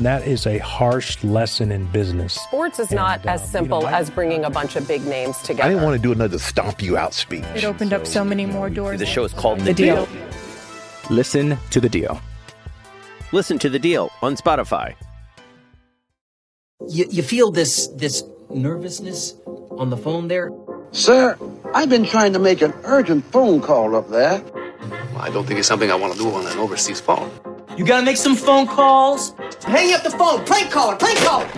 That is a harsh lesson in business. Sports is not And, as uh, simple you know, I- as bringing a bunch of big names together. I didn't want to do another stomp you out speech. It opened up so many more doors. The show is called The, The Deal. Listen to The Deal. Listen to The Deal on Spotify. You, you feel this this nervousness on the phone there? Sir, I've been trying to make an urgent phone call up there. I don't think it's something I want to do on an overseas phone. You gotta make some phone calls. Hang up the phone. Prank caller. Prank caller.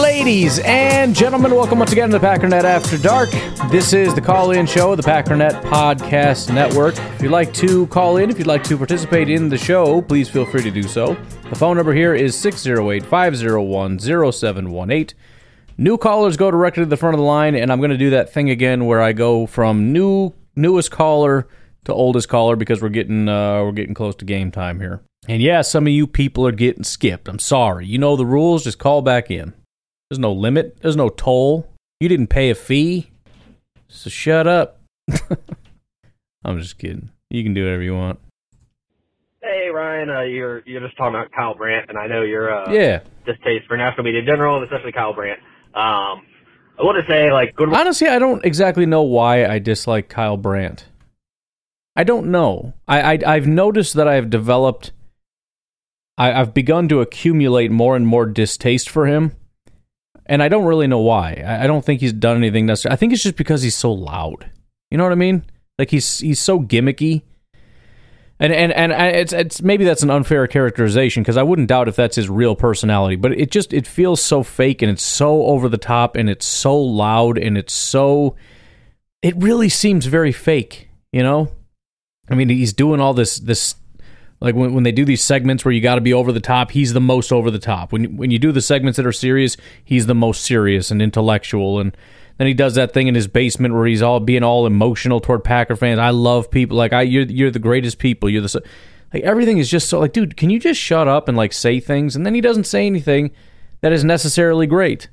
Ladies and gentlemen, welcome once again to the Packernet After Dark. This is the call in show of the Packernet Podcast Network. If you'd like to call in, if you'd like to participate in the show, please feel free to do so. The phone number here is 608 501 0718. New callers go directly to the front of the line, and I'm going to do that thing again where I go from new newest caller to oldest caller because we're getting uh, we're getting close to game time here. And yeah, some of you people are getting skipped. I'm sorry. You know the rules. Just call back in. There's no limit. There's no toll. You didn't pay a fee, so shut up. I'm just kidding. You can do whatever you want. Hey Ryan, uh, you're you're just talking about Kyle Brandt, and I know you're uh, Yeah. distaste for national media in general, and especially Kyle Brandt. Um, I want to say like good. Honestly, I don't exactly know why I dislike Kyle Brandt. I don't know. I, I I've noticed that I've developed. I, I've begun to accumulate more and more distaste for him, and I don't really know why. I, I don't think he's done anything necessary. I think it's just because he's so loud. You know what I mean? Like he's he's so gimmicky. And and and I- it's it's maybe that's an unfair characterization because I wouldn't doubt if that's his real personality, but it just it feels so fake and it's so over the top and it's so loud and it's so it really seems very fake, you know? I mean, he's doing all this this like when when they do these segments where you got to be over the top, he's the most over the top. When when you do the segments that are serious, he's the most serious and intellectual and then he does that thing in his basement where he's all being all emotional toward Packer fans. I love people like I you're you're the greatest people. You're the like everything is just so like dude, can you just shut up and like say things? And then he doesn't say anything that is necessarily great.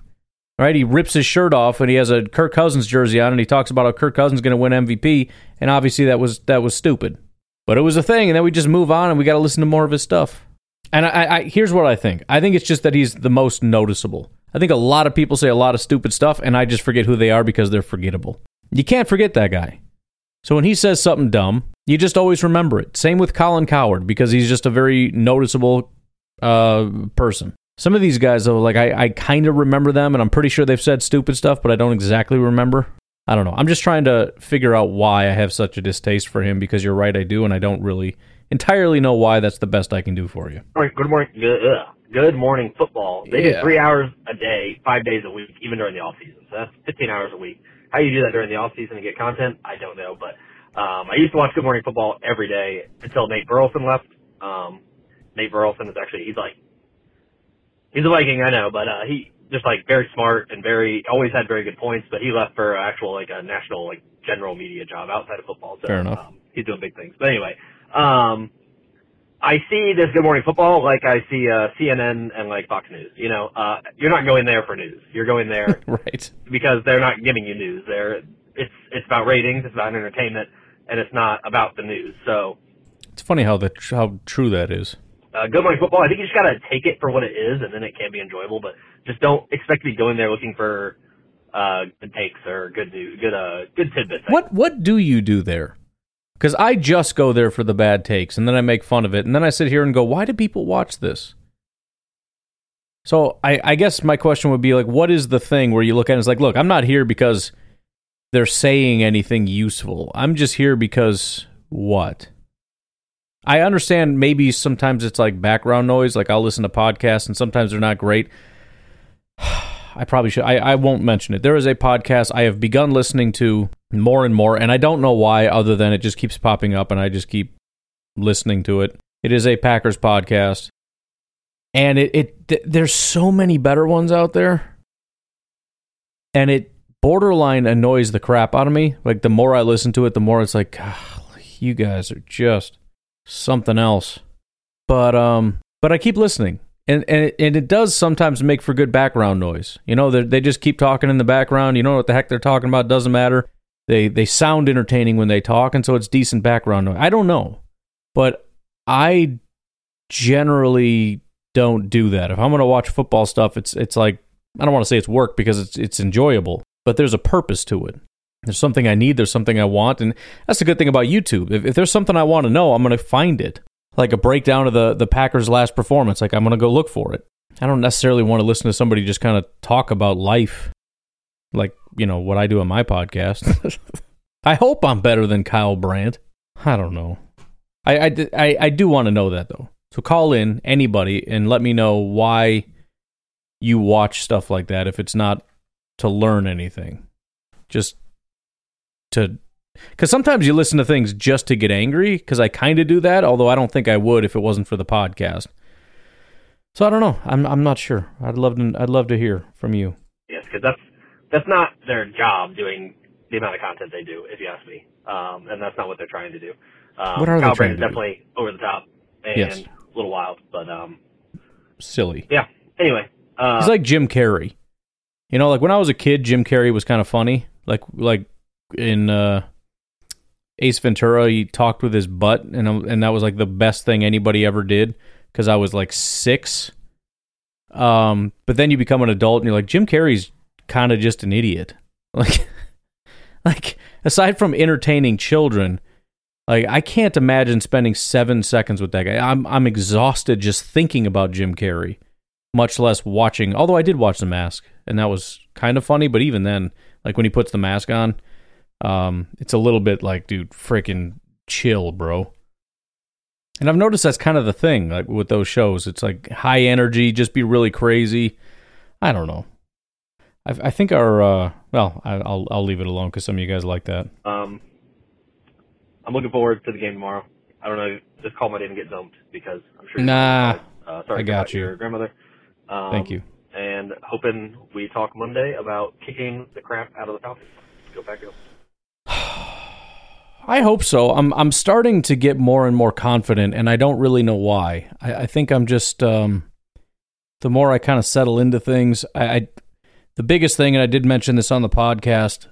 Right? He rips his shirt off and he has a Kirk Cousins jersey on and he talks about how Kirk Cousins is going to win MVP and obviously that was that was stupid. But it was a thing and then we just move on and we got to listen to more of his stuff. And I, I here's what I think. I think it's just that he's the most noticeable. I think a lot of people say a lot of stupid stuff and I just forget who they are because they're forgettable. You can't forget that guy. So when he says something dumb, you just always remember it. Same with Colin Cowherd because he's just a very noticeable uh, person. Some of these guys, though, like I, I kind of remember them, and I'm pretty sure they've said stupid stuff, but I don't exactly remember. I don't know. I'm just trying to figure out why I have such a distaste for him because you're right, I do, and I don't really entirely know why that's the best I can do for you. Good morning. Good, morning football. They Yeah. do three hours a day, five days a week, even during the off season. So that's 15 hours a week. How you do that during the off season and get content, I don't know. But um, I used to watch Good Morning Football every day until Nate Burleson left. Um, Nate Burleson is actually he's like he's a Viking, I know, but uh, he just like very smart and very always had very good points. But he left for actual like a national like general media job outside of football. So Fair enough. Um, he's doing big things. But anyway, um, I see this Good Morning Football like I see uh, CNN and like Fox News. You know, uh, you're not going there for news. You're going there right. because they're not giving you news. They're it's it's about ratings, it's about entertainment, and it's not about the news. So, It's funny how the how true that is. Uh, Good Morning Football, I think you just gotta take it for what it is, and then it can be enjoyable. But just don't expect to be going there looking for uh, good takes or good news, good uh, good tidbits. What what do you do there? Because I just go there for the bad takes, and then I make fun of it, and then I sit here and go, "Why do people watch this?" So I, I guess my question would be like, what is the thing where you look at it and it's like, look, I'm not here because they're saying anything useful. I'm just here because what? I understand maybe sometimes it's like background noise. Like I'll listen to podcasts and sometimes they're not great. I probably should. I, I won't mention it. There is a podcast I have begun listening to more and more, and I don't know why, other than it just keeps popping up and I just keep listening to it. It is a Packers podcast, and it, it th- there's so many better ones out there, and it borderline annoys the crap out of me. Like the more I listen to it, the more it's like, you guys are just something else. But um, but I keep listening, and and it, and it does sometimes make for good background noise. You know, they just keep talking in the background. You know what the heck they're talking about doesn't matter. They they sound entertaining when they talk, and so it's decent background noise. I don't know, but I generally don't do that. If I'm going to watch football stuff, it's it's like I don't want to say it's work because it's it's enjoyable, but there's a purpose to it. There's something I need. There's something I want, and that's the good thing about YouTube. If, if there's something I want to know, I'm going to find it like a breakdown of the the Packers' last performance. Like I'm going to go look for it. I don't necessarily want to listen to somebody just kind of talk about life, like you know what I do on my podcast. I hope I'm better than Kyle Brandt. I don't know. I I, I, I do want to know that though. So call in anybody and let me know why you watch stuff like that if it's not to learn anything. Just to because sometimes you listen to things just to get angry. Because I kind of do that, although I don't think I would if it wasn't for the podcast. So I don't know. I'm I'm not sure. I'd love to I'd love to hear from you. Yes, because that's that's not their job doing the amount of content they do, if you ask me. Um, and that's not what they're trying to do. Um, what are Kyle they trying to do? definitely over the top and Yes. a little wild, but um, Silly. yeah. Anyway, uh, He's like Jim Carrey. You know, like when I was a kid, Jim Carrey was kind of funny. Like like in uh, Ace Ventura, he talked with his butt, and and that was like the best thing anybody ever did because I was like six. Um, but then you become an adult, and you're like Jim Carrey's kind of just an idiot. Like, like aside from entertaining children, like I can't imagine spending seven seconds with that guy. I'm I'm exhausted just thinking about Jim Carrey much less watching. Although I did watch The Mask, and that was kind of funny. But even then, like when he puts the mask on, um, it's a little bit like, dude, freaking chill, bro. And I've noticed that's kind of the thing, like with those shows. It's like high energy, just be really crazy. I don't know. I, I think our uh, well, I, I'll I'll leave it alone because some of you guys like that. um, I'm looking forward to the game tomorrow. I don't know. Just call might and get dumped because I'm sure. Nah, uh, sorry I got you. Your grandmother. Um, Thank you. And hoping we talk Monday about kicking the crap out of the Falcons. Go back, go. I hope so. I'm I'm starting to get more and more confident, and I don't really know why. I, I think I'm just um, the more I kind of settle into things. I, I the biggest thing, and I did mention this on the podcast.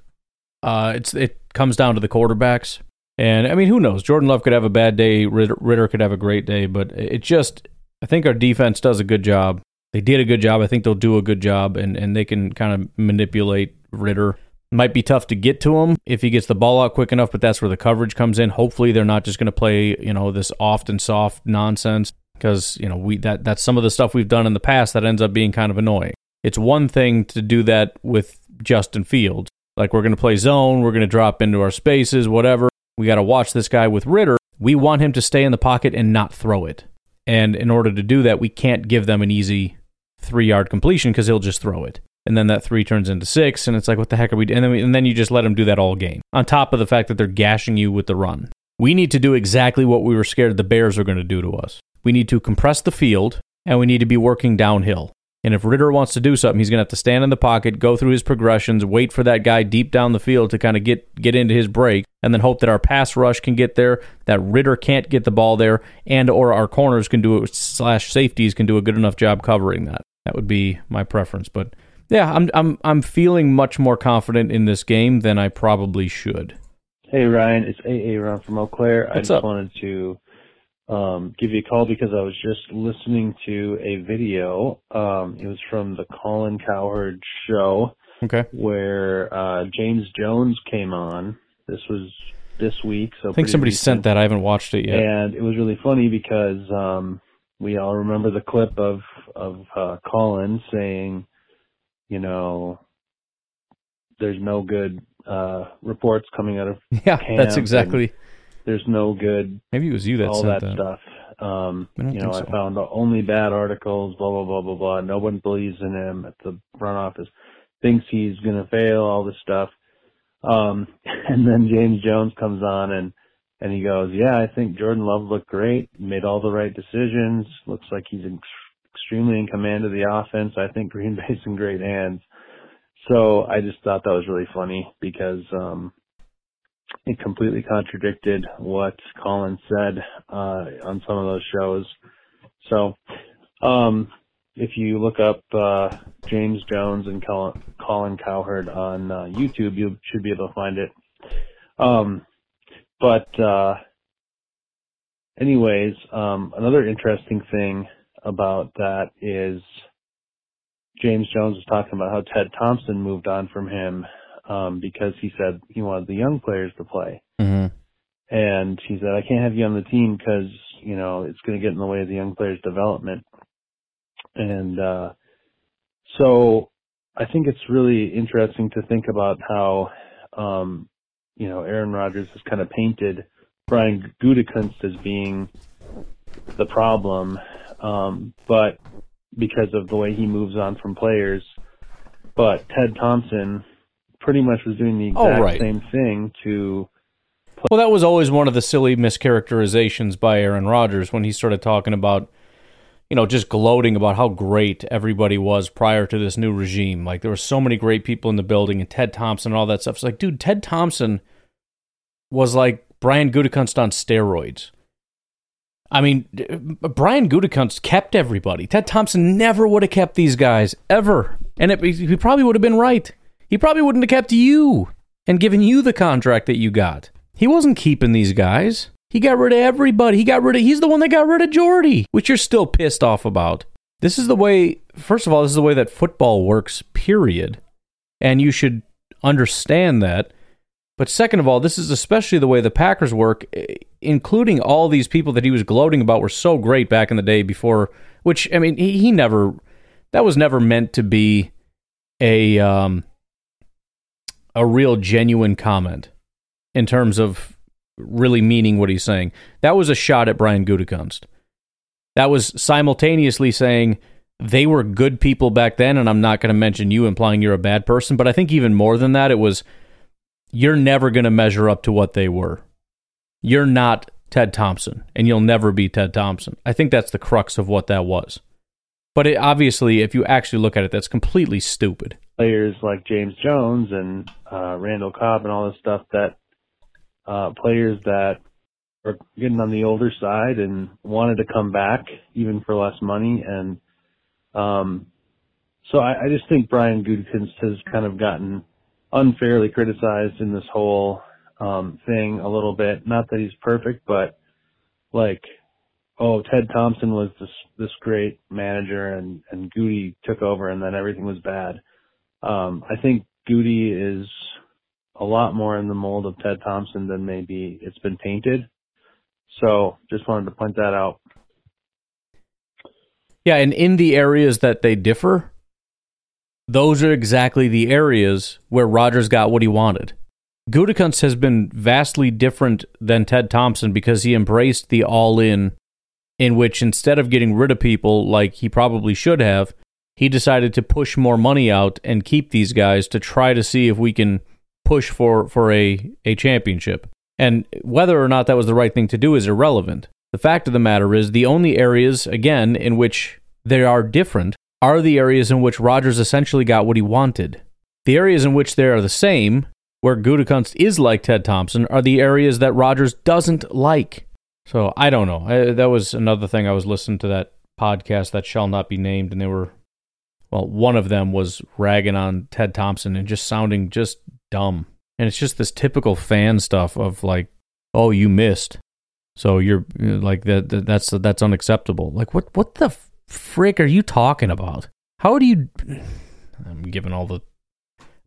Uh, it's it comes down to the quarterbacks, and I mean, who knows? Jordan Love could have a bad day. Ridder, Ridder could have a great day, but it just I think our defense does a good job. They did a good job. I think they'll do a good job, and and they can kind of manipulate Ridder. Might be tough to get to him if he gets the ball out quick enough, but that's where the coverage comes in. Hopefully, they're not just going to play, you know, this oft and soft nonsense because you know we that that's some of the stuff we've done in the past that ends up being kind of annoying. It's one thing to do that with Justin Fields, like we're going to play zone, we're going to drop into our spaces, whatever. We got to watch this guy with Ridder. We want him to stay in the pocket and not throw it. And in order to do that, we can't give them an easy three yard completion because he'll just throw it. And then that three turns into six, and it's like, what the heck are we doing? And then, and then you just let them do that all game. On top of the fact that they're gashing you with the run. We need to do exactly what we were scared the Bears are going to do to us. We need to compress the field, and we need to be working downhill. And if Ridder wants to do something, he's going to have to stand in the pocket, go through his progressions, wait for that guy deep down the field to kind of get get into his break, and then hope that our pass rush can get there, that Ridder can't get the ball there, and or our corners can do it slash safeties can do a good enough job covering that. That would be my preference. But yeah, I'm I'm I'm feeling much more confident in this game than I probably should. Hey Ryan, it's AA Ron from Eau Claire. What's I just up? wanted to um, give you a call because I was just listening to a video. Um, it was from the Colin Cowherd show Okay. where uh, James Jones came on. This was this week, so I think somebody recent. sent that. I haven't watched it yet. And it was really funny because um, we all remember the clip of of uh, Colin saying, you know, there's no good uh, reports coming out of yeah, that's exactly. There's no good. Maybe it was you that all said that, stuff. Um, I you know, so. I found only bad articles. Blah blah blah blah blah. No one believes in him at the front office. Thinks he's gonna fail. All this stuff. Um, and then James Jones comes on and and he goes, "Yeah, I think Jordan Love looked great. Made all the right decisions. Looks like he's extremely in command of the offense. I think Green Bay's in great hands." So I just thought that was really funny because um, it completely contradicted what Colin said uh, on some of those shows. So um, if you look up uh, James Jones and Colin, Colin Cowherd on uh, YouTube, you should be able to find it. Um, but uh, anyways, um, another interesting thing about that is James Jones was talking about how Ted Thompson moved on from him um, because he said he wanted the young players to play. Mm-hmm. And he said, I can't have you on the team because, you know, it's going to get in the way of the young players' development. And uh, so I think it's really interesting to think about how, um, you know, Aaron Rodgers has kind of painted Brian Gutekunst as being the problem. Um, but because of the way he moves on from players. But Ted Thompson pretty much was doing the exact Oh, right. same thing to Play. Well, that was always one of the silly mischaracterizations by Aaron Rodgers when he started talking about, you know, just gloating about how great everybody was prior to this new regime. Like there were so many great people in the building, and Ted Thompson and all that stuff. It's like, dude, Ted Thompson was like Brian Gutekunst on steroids. I mean, Brian Gutekunst kept everybody. Ted Thompson never would have kept these guys ever, and it, he probably would have been right. He probably wouldn't have kept you and given you the contract that you got. He wasn't keeping these guys. He got rid of everybody. He got rid of. He's the one that got rid of Jordy, which you're still pissed off about. This is the way. First of all, this is the way that football works. Period. And you should understand that. But second of all, this is especially the way the Packers work, including all these people that he was gloating about were so great back in the day before. Which I mean, he, he never. That was never meant to be a um, a real genuine comment in terms of really meaning what he's saying. That was a shot at Brian Gutekunst. That was simultaneously saying they were good people back then, and I'm not going to mention you, implying you're a bad person. But I think even more than that, it was you're never going to measure up to what they were. You're not Ted Thompson, and you'll never be Ted Thompson. I think that's the crux of what that was. But it, obviously, if you actually look at it, that's completely stupid. players like James Jones and uh, Randall Cobb and all this stuff that uh, players that are getting on the older side and wanted to come back even for less money and um, so I, I just think Brian Gutekunst has kind of gotten unfairly criticized in this whole um, thing a little bit. Not that he's perfect, but like, oh, Ted Thompson was this this great manager and and Goody took over and then everything was bad. Um, I think Goody is a lot more in the mold of Ted Thompson than maybe it's been painted. So just wanted to point that out. Yeah, and in the areas that they differ, those are exactly the areas where Rodgers got what he wanted. Gutekunst has been vastly different than Ted Thompson because he embraced the all in, in which instead of getting rid of people like he probably should have, he decided to push more money out and keep these guys to try to see if we can push for, for a, a championship. And whether or not that was the right thing to do is irrelevant. The fact of the matter is, the only areas, again, in which they are different are the areas in which Rodgers essentially got what he wanted. The areas in which they are the same, where Gutekunst is like Ted Thompson, are the areas that Rodgers doesn't like. So I don't know. I, that was another thing I was listening to that podcast that shall not be named, and they were, well, one of them was ragging on Ted Thompson and just sounding just dumb. And it's just this typical fan stuff of like, oh, you missed, so you're like that. that that's that's unacceptable. Like what? What the frick are you talking about? How do you? I'm giving all the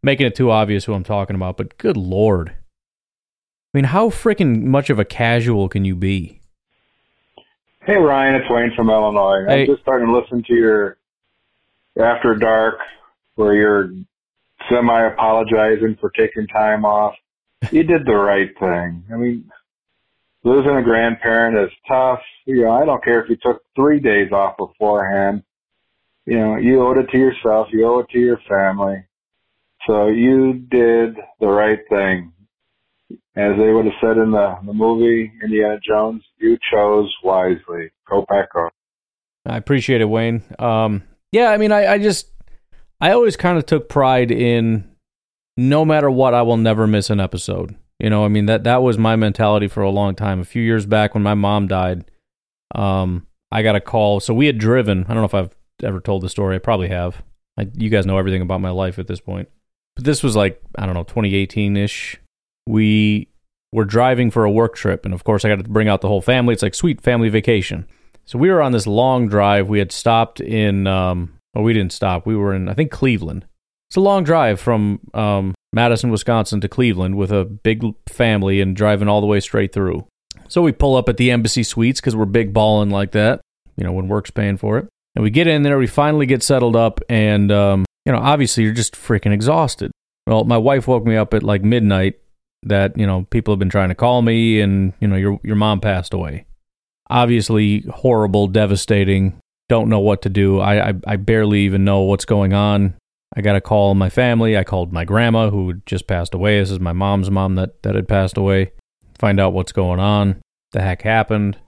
making it too obvious who I'm talking about, but good lord. I mean, how freaking much of a casual can you be? Hey Ryan, it's Wayne from Illinois. Hey. I'm just starting to listen to your After Dark, where you're semi apologizing for taking time off. You did the right thing. I mean, losing a grandparent is tough. You know, I don't care if you took three days off beforehand. You know, you owed it to yourself. You owe it to your family. So you did the right thing. As they would have said in the, the movie Indiana Jones, you chose wisely. Go Pack Go. I appreciate it, Wayne. Um, yeah, I mean, I, I just, I always kind of took pride in no matter what, I will never miss an episode. You know, I mean, that, that was my mentality for a long time. A few years back when my mom died, um, I got a call. So we had driven, I don't know if I've ever told the story. I probably have. I, you guys know everything about my life at this point. But this was like, I don't know, 2018 ish. We were driving for a work trip. And of course, I got to bring out the whole family. It's like sweet family vacation. So we were on this long drive. We had stopped in, um, well, we didn't stop. We were in, I think, Cleveland. It's a long drive from um, Madison, Wisconsin to Cleveland with a big family and driving all the way straight through. So we pull up at the Embassy Suites because we're big balling like that, you know, when work's paying for it. And we get in there, we finally get settled up, and, um, you know, obviously you're just freaking exhausted. Well, my wife woke me up at like midnight that, you know, people have been trying to call me and, you know, your, your mom passed away. Obviously horrible, devastating. Don't know what to do. I, I, I barely even know what's going on. I got to call my family. I called my grandma who just passed away. This is my mom's mom that, that had passed away. Find out what's going on. The heck happened.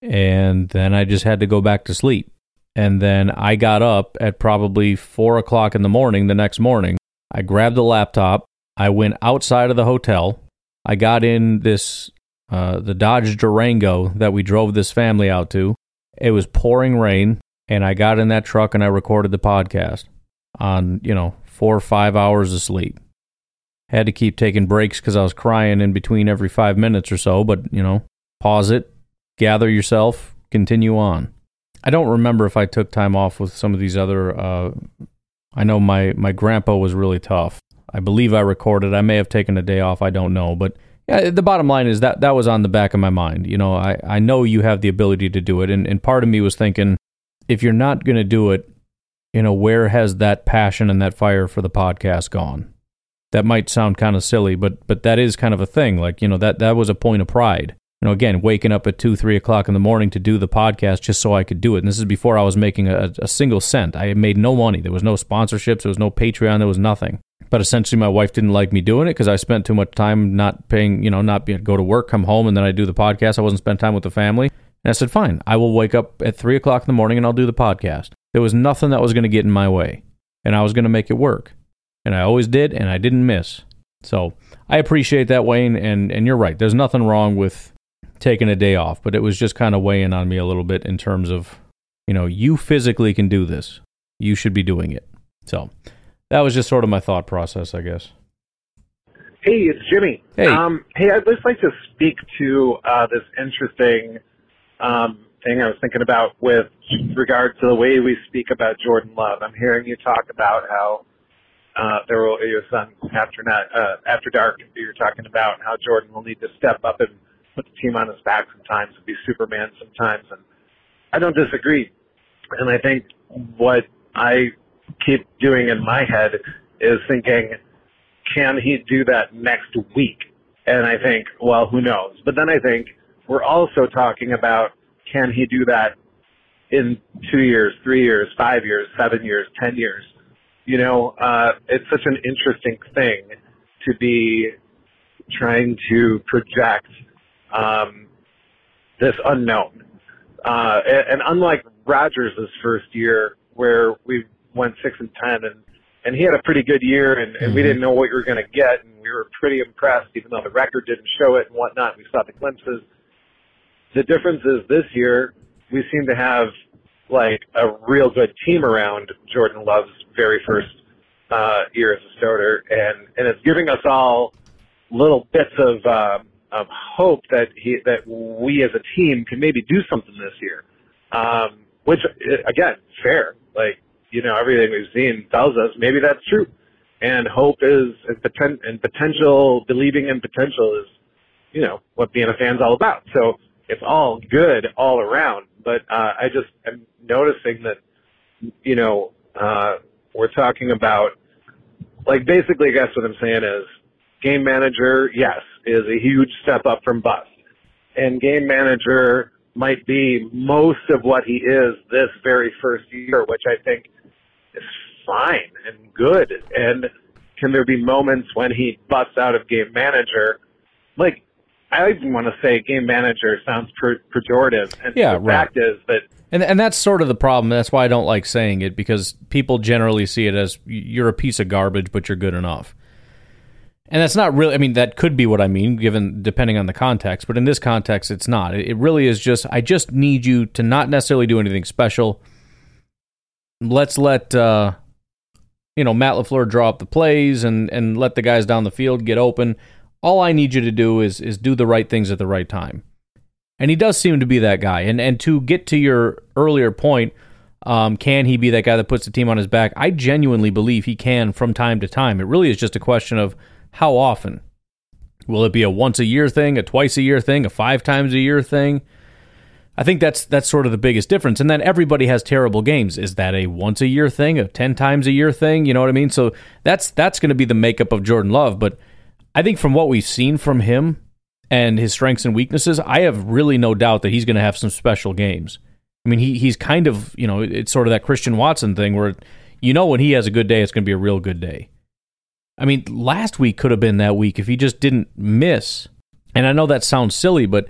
And then I just had to go back to sleep. And then I got up at probably four o'clock in the morning the next morning. I grabbed the laptop. I went outside of the hotel. I got in this, uh, the Dodge Durango that we drove this family out to. It was pouring rain. And I got in that truck and I recorded the podcast on, you know, four or five hours of sleep. Had to keep taking breaks because I was crying in between every five minutes or so, but, you know, pause it, gather yourself, continue on. I don't remember if I took time off with some of these other. Uh, I know my, my grandpa was really tough. I believe I recorded. I may have taken a day off. I don't know. But yeah, the bottom line is that that was on the back of my mind. You know, I, I know you have the ability to do it. And, and part of me was thinking, if you're not going to do it, you know, where has that passion and that fire for the podcast gone? That might sound kind of silly, but but that is kind of a thing. Like, you know, that that was a point of pride. You know, again, waking up at two, three o'clock in the morning to do the podcast just so I could do it. And this is before I was making a, a single cent. I made no money. There was no sponsorships. There was no Patreon. There was nothing. But essentially, my wife didn't like me doing it because I spent too much time not paying, you know, not being, go to work, come home, and then I do the podcast. I wasn't spending time with the family. And I said, fine, I will wake up at three o'clock in the morning and I'll do the podcast. There was nothing that was going to get in my way, and I was going to make it work. And I always did, and I didn't miss. So I appreciate that, Wayne. And, and you're right. There's nothing wrong with taking a day off, but it was just kind of weighing on me a little bit in terms of, you know, you physically can do this. You should be doing it. So that was just sort of my thought process, I guess. Hey, it's Jimmy. Hey. Um, hey, I'd just like to speak to uh, this interesting um, thing I was thinking about with regard to the way we speak about Jordan Love. I'm hearing you talk about how uh, there will, it was on after not, uh, after dark. You're talking about how Jordan will need to step up and put the team on his back sometimes and be Superman sometimes, and I don't disagree. And I think what I keep doing in my head is thinking, can he do that next week? And I think, well, who knows? But then I think we're also talking about can he do that in two years, three years, five years, seven years, ten years? You know, uh, it's such an interesting thing to be trying to project um, this unknown. Uh, and, and unlike Rodgers' first year, where we went six and ten, and and he had a pretty good year, and, and we didn't know what we were going to get, and we were pretty impressed, even though the record didn't show it and whatnot. We saw the glimpses. The difference is this year we seem to have like a real good team around Jordan Love's very first uh, year as a starter, and and it's giving us all little bits of um, of hope that he that we as a team can maybe do something this year. Um, which again, fair. Like you know, everything we've seen tells us maybe that's true. And hope is and, poten- and potential, believing in potential is, you know, what being a fan's all about. So it's all good all around. But uh, I just am noticing that, you know, uh, we're talking about, like, basically, I guess what I'm saying is, game manager, yes, is a huge step up from bust, and game manager might be most of what he is this very first year, which I think is fine and good. And can there be moments when he busts out of game manager? Like, I even want to say game manager sounds per- pejorative. And Yeah, the right. fact is that And and that's sort of the problem. That's why I don't like saying it because people generally see it as you're a piece of garbage, but you're good enough. And that's not really. I mean, that could be what I mean, given depending on the context. But in this context, it's not. It, really is just. I just need you to not necessarily do anything special. Let's let uh, you know Matt LaFleur draw up the plays and and let the guys down the field get open. All I need you to do is is do the right things at the right time. And he does seem to be that guy. And and to get to your earlier point, um, can he be that guy that puts the team on his back? I genuinely believe he can from time to time. It really is just a question of how often. Will it be a once a year thing, a twice a year thing, a five times a year thing? I think that's that's sort of the biggest difference. And then everybody has terrible games. Is that a once a year thing, a ten times a year thing? You know what I mean? So that's that's going to be the makeup of Jordan Love. But I think from what we've seen from him and his strengths and weaknesses, I have really no doubt that he's going to have some special games. I mean, he he's kind of you know it's sort of that Christian Watson thing where you know when he has a good day, it's going to be a real good day. I mean, last week could have been that week if he just didn't miss. And I know that sounds silly, but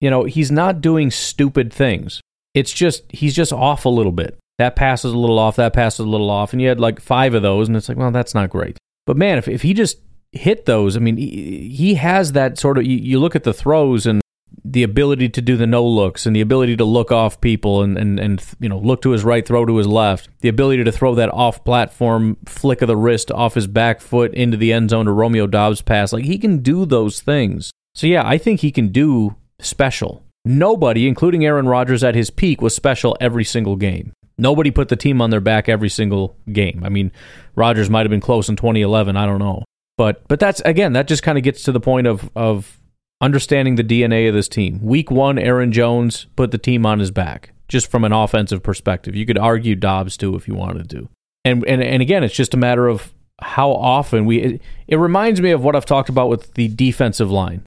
you know he's not doing stupid things. It's just he's just off a little bit. That pass is a little off. That pass is a little off, and you had like five of those, and it's like, well, that's not great. But man, if if he just hit those, I mean, he, he has that sort of. You, you look at the throws and the ability to do the no looks and the ability to look off people and, and, and you know look to his right, throw to his left. The ability to throw that off platform flick of the wrist off his back foot into the end zone to Romeo Doubs pass. Like he can do those things. So yeah, I think he can do special. Nobody, including Aaron Rodgers at his peak, was special every single game. Nobody put the team on their back every single game. I mean, Rodgers might have been close in 2011. I don't know, but but that's again that just kind of gets to the point of of understanding the DNA of this team. Week one, Aaron Jones put the team on his back, just from an offensive perspective. You could argue Doubs too if you wanted to. And and and again, it's just a matter of how often we. It, it reminds me of what I've talked about with the defensive line.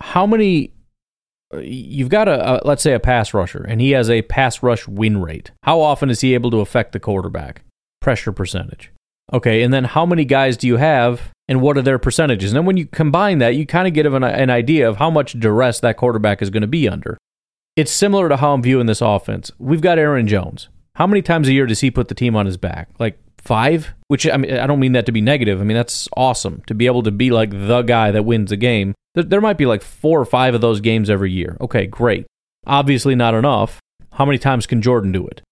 How many? Uh, you've got a, a let's say a pass rusher, and he has a pass rush win rate. How often is he able to affect the quarterback? Pressure percentage. Okay, and then how many guys do you have and what are their percentages? And then when you combine that, you kind of get an, an idea of how much duress that quarterback is going to be under. It's similar to how I'm viewing this offense. We've got Aaron Jones. How many times a year does he put the team on his back? Like five? Which I mean, I don't mean that to be negative. I mean that's awesome to be able to be like the guy that wins the game. There might be like four or five of those games every year. Okay, great. Obviously not enough. How many times can Jordan do it?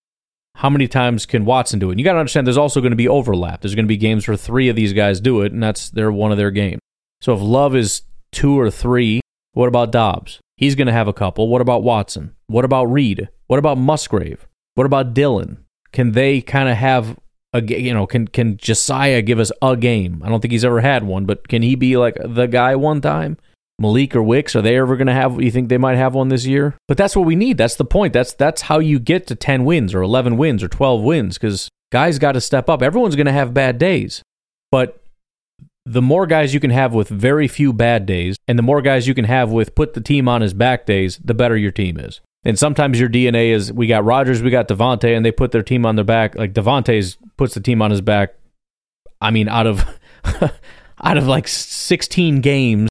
How many times can Watson do it? And you got to understand there's also going to be overlap. There's going to be games where three of these guys do it, and that's their one of their games. So if Love is two or three, what about Doubs? He's going to have a couple. What about Watson? What about Reed? What about Musgrave? What about Dillon? Can they kind of have a you know can can Josiah give us a game? I don't think he's ever had one, but can he be like the guy one time? Malik or Wicks, are they ever going to have? You think they might have one this year? But that's what we need. That's the point. That's that's how you get to ten wins or eleven wins or twelve wins because guys got to step up. Everyone's going to have bad days, but the more guys you can have with very few bad days, and the more guys you can have with put the team on his back days, the better your team is. And sometimes your DNA is we got Rodgers, we got Davante, and they put their team on their back. Like Davante's puts the team on his back. I mean, out of out of like sixteen games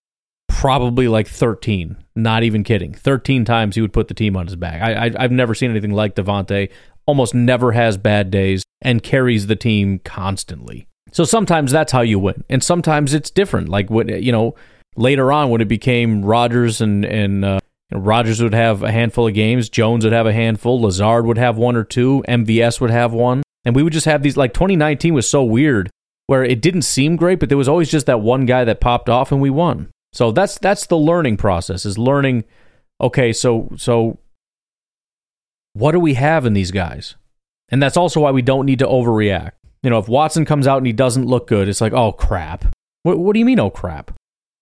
probably like 13. Not even kidding. 13 times he would put the team on his back. I, I, I've never seen anything like Davante. Almost never has bad days and carries the team constantly. So sometimes that's how you win. And sometimes it's different. Like, when, you know, later on when it became Rodgers and, and uh, would have a handful of games, Jones would have a handful, Lazard would have one or two, MVS would have one. And we would just have these, like 2019 was so weird where it didn't seem great, but there was always just that one guy that popped off and we won. So that's that's the learning process is learning okay, so so what do we have in these guys? And that's also why we don't need to overreact. You know, if Watson comes out and he doesn't look good, it's like, "Oh crap." What what do you mean oh crap?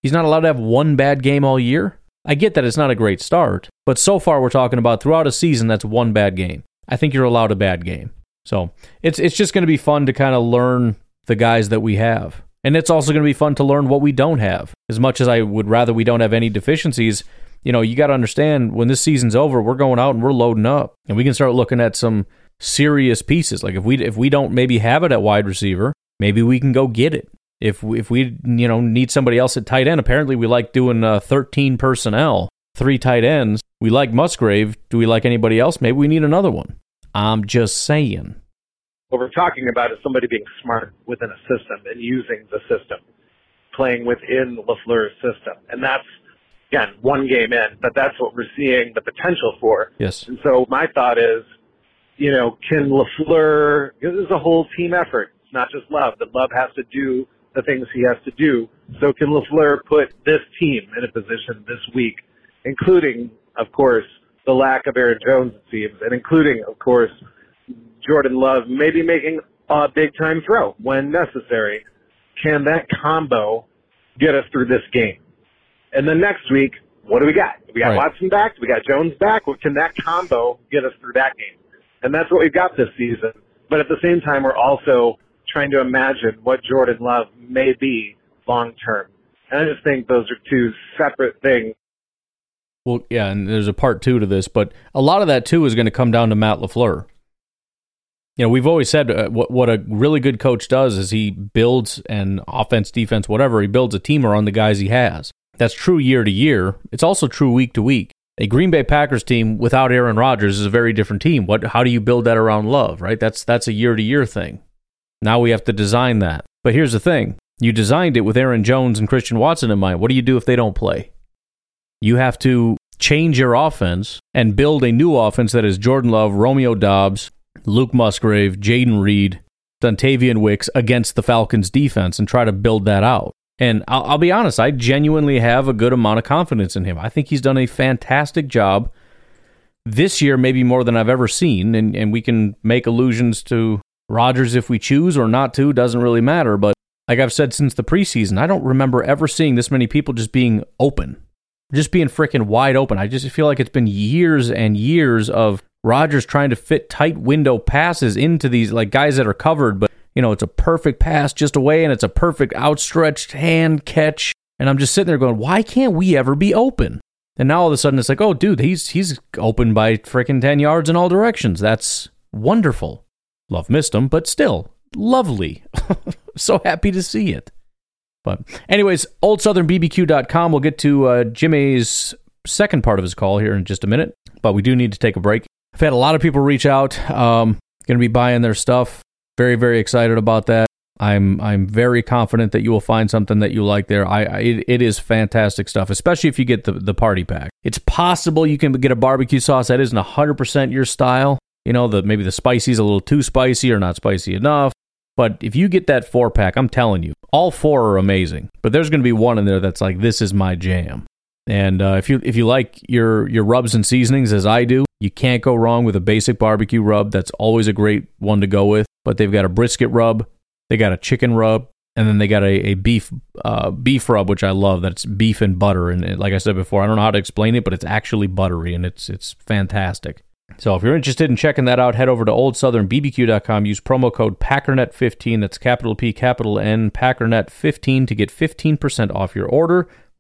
He's not allowed to have one bad game all year? I get that it's not a great start, but so far we're talking about throughout a season that's one bad game. I think you're allowed a bad game. So it's it's just going to be fun to kind of learn the guys that we have. And it's also going to be fun to learn what we don't have. As much as I would rather we don't have any deficiencies, you know, you got to understand when this season's over, we're going out and we're loading up, and we can start looking at some serious pieces. Like if we if we don't maybe have it at wide receiver, maybe we can go get it. If we, if we you know need somebody else at tight end, apparently we like doing uh, 13 personnel, three tight ends. We like Musgrave. Do we like anybody else? Maybe we need another one. I'm just saying. What we're talking about is somebody being smart within a system and using the system, playing within LaFleur's system, and that's again one game in, but that's what we're seeing the potential for. Yes. And so my thought is, you know, can LaFleur? This is a whole team effort. It's not just Love. That Love has to do the things he has to do. So can LaFleur put this team in a position this week, including, of course, the lack of Aaron Jones, it seems, and including, of course, Jordan Love maybe making a big time throw when necessary. Can that combo get us through this game? And then next week, what do we got? We got Right. Watson back. We got Jones back. What can that combo get us through that game? And that's what we've got this season. But at the same time, we're also trying to imagine what Jordan Love may be long term. And I just think those are two separate things. Well, yeah, and there's a part two to this, but a lot of that too is going to come down to Matt LaFleur. You know, we've always said uh, what what a really good coach does is he builds an offense, defense, whatever. He builds a team around the guys he has. That's true year to year. It's also true week to week. A Green Bay Packers team without Aaron Rodgers is a very different team. What? How do you build that around Love? Right? That's that's a year to year thing. Now we have to design that. But here's the thing: you designed it with Aaron Jones and Christian Watson in mind. What do you do if they don't play? You have to change your offense and build a new offense that is Jordan Love, Romeo Doubs, Luke Musgrave, Jayden Reed, Dontayvion Wicks against the Falcons defense and try to build that out. And I'll, I'll be honest, I genuinely have a good amount of confidence in him. I think he's done a fantastic job this year, maybe more than I've ever seen. And, and we can make allusions to Rodgers if we choose or not to, doesn't really matter. But like I've said since the preseason, I don't remember ever seeing this many people just being open just being freaking wide open. I just feel like it's been years and years of Rodgers trying to fit tight window passes into these like guys that are covered, but you know, it's a perfect pass just away and it's a perfect outstretched hand catch. And I'm just sitting there going, why can't we ever be open? And now all of a sudden it's like, oh dude, he's he's open by freaking 10 yards in all directions. That's wonderful. Love missed him, but still lovely. so happy to see it. But, anyways, oldsouthernbbq.com. We'll get to uh, Jimmy's second part of his call here in just a minute, but we do need to take a break. I've had a lot of people reach out, um, going to be buying their stuff. Very, very excited about that. I'm I'm very confident that you will find something that you like there. I, I it, it is fantastic stuff, especially if you get the the party pack. It's possible you can get a barbecue sauce that isn't 100% your style. You know, the maybe the spicy's a little too spicy or not spicy enough. But if you get that four pack, I'm telling you, all four are amazing. But there's going to be one in there that's like, this is my jam. And uh, if you if you like your your rubs and seasonings as I do, you can't go wrong with a basic barbecue rub. That's always a great one to go with. But they've got a brisket rub, they got a chicken rub, and then they got a, a beef uh, beef rub, which I love. That's beef and butter. And it, like I said before, I don't know how to explain it, but it's actually buttery and it's it's fantastic. So if you're interested in checking that out, head over to oldsouthernbbq.com. Use promo code PACKERNET15. That's capital P, capital N, PACKERNET15 to get 15% off your order.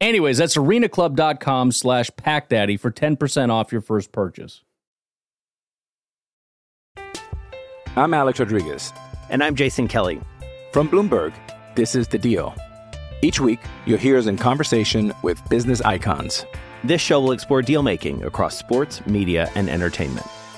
Anyways, that's arenaclub.com slash packdaddy for 10% off your first purchase. I'm Alex Rodriguez. And I'm Jason Kelly. From Bloomberg, this is The Deal. Each week, you'll hear us in conversation with business icons. This show will explore deal making across sports, media, and entertainment.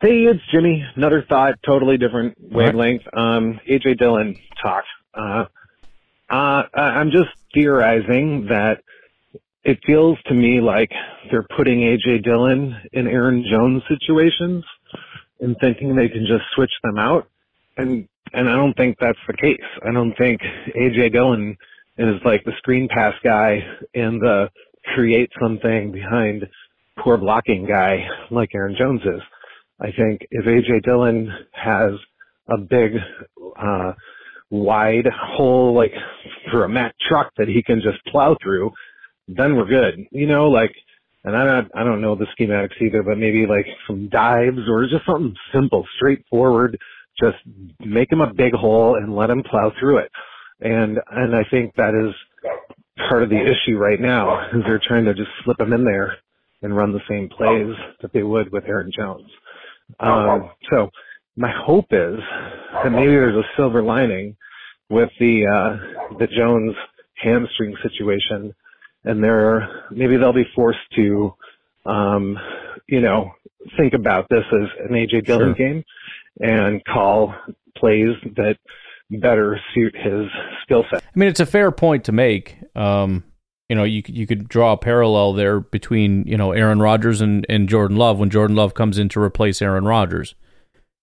Hey, it's Jimmy. Another thought, totally different wavelength. Um, AJ Dillon talk. Uh, uh, I'm just theorizing that it feels to me like they're putting AJ Dillon in Aaron Jones situations and thinking they can just switch them out. And, and I don't think that's the case. I don't think AJ Dillon is like the screen pass guy and the create something behind poor blocking guy like Aaron Jones is. I think if AJ Dillon has a big, uh, wide hole like for a Mack truck that he can just plow through, then we're good. You know, like, and I don't, I don't know the schematics either, but maybe like some dives or just something simple, straightforward. Just make him a big hole and let him plow through it. And, and I think that is part of the issue right now is they're trying to just slip him in there and run the same plays that they would with Aaron Jones. Um, so my hope is that maybe there's a silver lining with the uh, the Jones hamstring situation, and they're maybe they'll be forced to, um, you know, think about this as an AJ Dillon Sure. game and call plays that better suit his skill set. I mean, it's a fair point to make. Um, you know, you could- you could draw a parallel there between you know Aaron Rodgers and, and Jordan Love when Jordan Love comes in to replace Aaron Rodgers.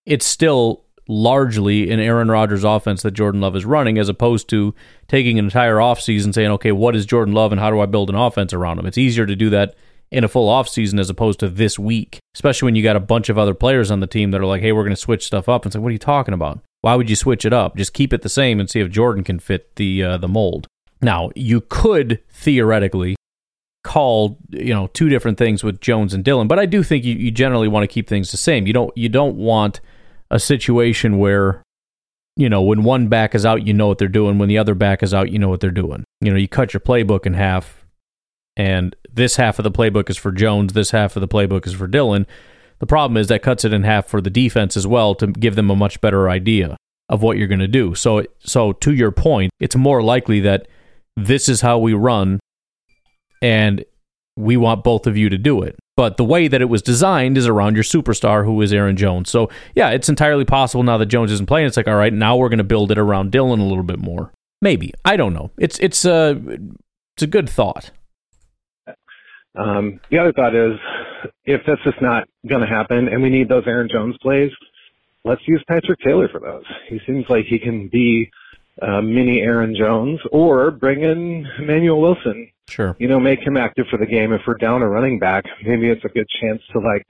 It's still largely an Aaron Rodgers offense that Jordan Love is running, as opposed to taking an entire offseason saying, okay, what is Jordan Love and how do I build an offense around him? It's easier to do that in a full offseason as opposed to this week, especially when you got a bunch of other players on the team that are like, hey, we're going to switch stuff up. It's like, what are you talking about? Why would you switch it up? Just keep it the same and see if Jordan can fit the uh, the mold. Now, you could theoretically call you know two different things with Jones and Dillon, but I do think you, you generally want to keep things the same. You don't you don't want a situation where you know when one back is out, you know what they're doing. When the other back is out, you know what they're doing. You know, you cut your playbook in half, and this half of the playbook is for Jones, this half of the playbook is for Dillon. The problem is that cuts it in half for the defense as well to give them a much better idea of what you're going to do. So so to your point, it's more likely that this is how we run and we want both of you to do it. But the way that it was designed is around your superstar, who is Aaron Jones. So, yeah, it's entirely possible now that Jones isn't playing. It's like, all right, now we're going to build it around Dillon a little bit more. Maybe I don't know. It's it's a it's a good thought. Um, the other thought is, if that's just not going to happen, and we need those Aaron Jones plays, let's use Patrick Taylor for those. He seems like he can be uh, mini Aaron Jones, or bring in Emmanuel Wilson. Sure. You know, make him active for the game. If we're down a running back, maybe it's a good chance to like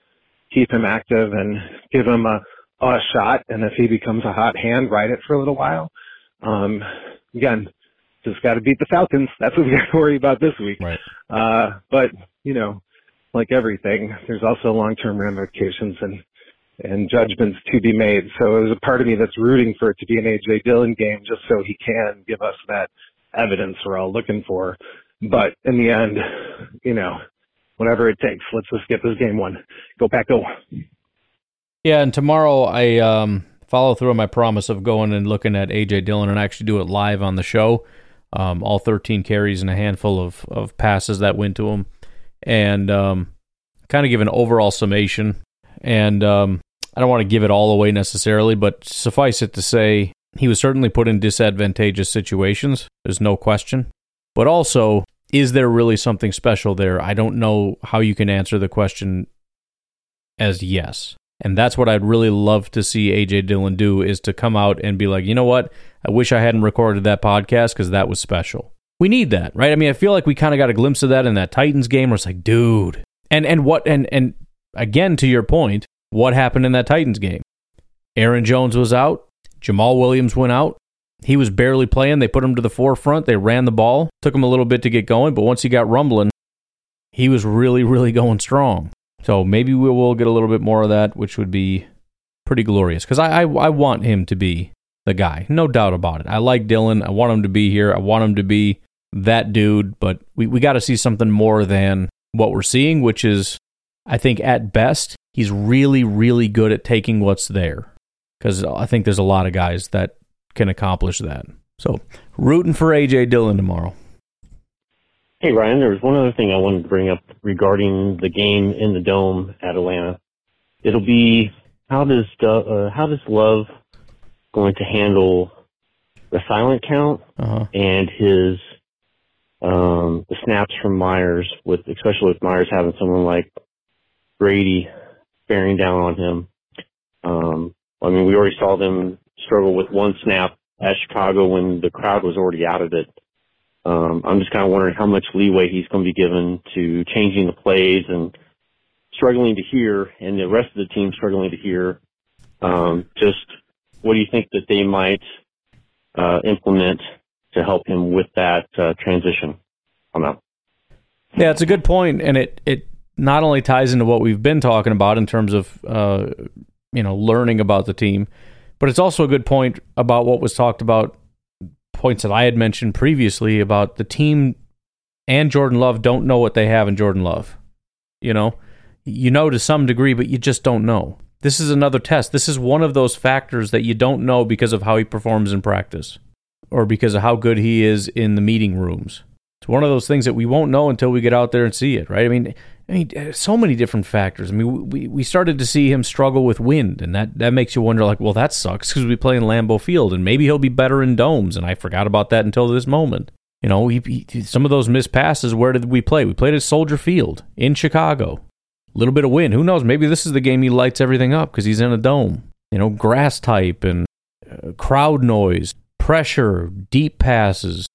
keep him active and give him a a shot. And if he becomes a hot hand, ride it for a little while. Um, again, just got to beat the Falcons. That's what we got to worry about this week. Right. Uh, but you know, like everything, there's also long-term ramifications and and judgments to be made. So there's a part of me that's rooting for it to be an AJ Dillon game, just so he can give us that evidence we're all looking for. But in the end, you know, whatever it takes. Let's just get this game won. Go back, go. Yeah, and tomorrow I um, follow through on my promise of going and looking at AJ Dillon and actually do it live on the show. Um, all 13 carries and a handful of, of passes that went to him, and um, kind of give an overall summation. And um, I don't want to give it all away necessarily, but suffice it to say, he was certainly put in disadvantageous situations. There's no question. But also, is there really something special there? I don't know how you can answer the question as yes. And that's what I'd really love to see AJ Dillon do is to come out and be like, you know what? I wish I hadn't recorded that podcast because that was special. We need that, right? I mean, I feel like we kind of got a glimpse of that in that Titans game where it's like, dude. And and what and and again to your point, what happened in that Titans game? Aaron Jones was out, Jamaal Williams went out. He was barely playing. They put him to the forefront. They ran the ball. Took him a little bit to get going, but once he got rumbling, he was really, really going strong. So maybe we will get a little bit more of that, which would be pretty glorious. Because I, I, I want him to be the guy, no doubt about it. I like Dillon. I want him to be here. I want him to be that dude. But we, we got to see something more than what we're seeing, which is, I think, at best, he's really, really good at taking what's there. Because I think there's a lot of guys that can accomplish that. So, rooting for AJ Dillon tomorrow. Hey Ryan, there was one other thing I wanted to bring up regarding the game in the dome at Atlanta. It'll be how does uh, how does Love going to handle the silent count uh-huh. and his um, the snaps from Myers with especially with Myers having someone like Grady bearing down on him. Um, I mean, we already saw them struggle with one snap at Chicago when the crowd was already out of it. Um, I'm just kind of wondering how much leeway he's going to be given to changing the plays and struggling to hear, and the rest of the team struggling to hear. Um, just what do you think that they might uh, implement to help him with that uh, transition? I'm out. Yeah, it's a good point, and it it not only ties into what we've been talking about in terms of uh, you know learning about the team, but it's also a good point about what was talked about points that I had mentioned previously about the team and Jordan Love don't know what they have in Jordan Love. You know, you know to some degree, but you just don't know. This is another test. This is one of those factors that you don't know because of how he performs in practice or because of how good he is in the meeting rooms. It's one of those things that we won't know until we get out there and see it, right? I mean, I mean, uh, so many different factors. I mean, we, we started to see him struggle with wind, and that, that makes you wonder, like, well, that sucks because we play in Lambeau Field, and maybe he'll be better in domes. And I forgot about that until this moment. You know, he, he, some of those missed passes. Where did we play? We played at Soldier Field in Chicago. A little bit of wind. Who knows? Maybe this is the game he lights everything up because he's in a dome. You know, grass type and uh, crowd noise, pressure, deep passes,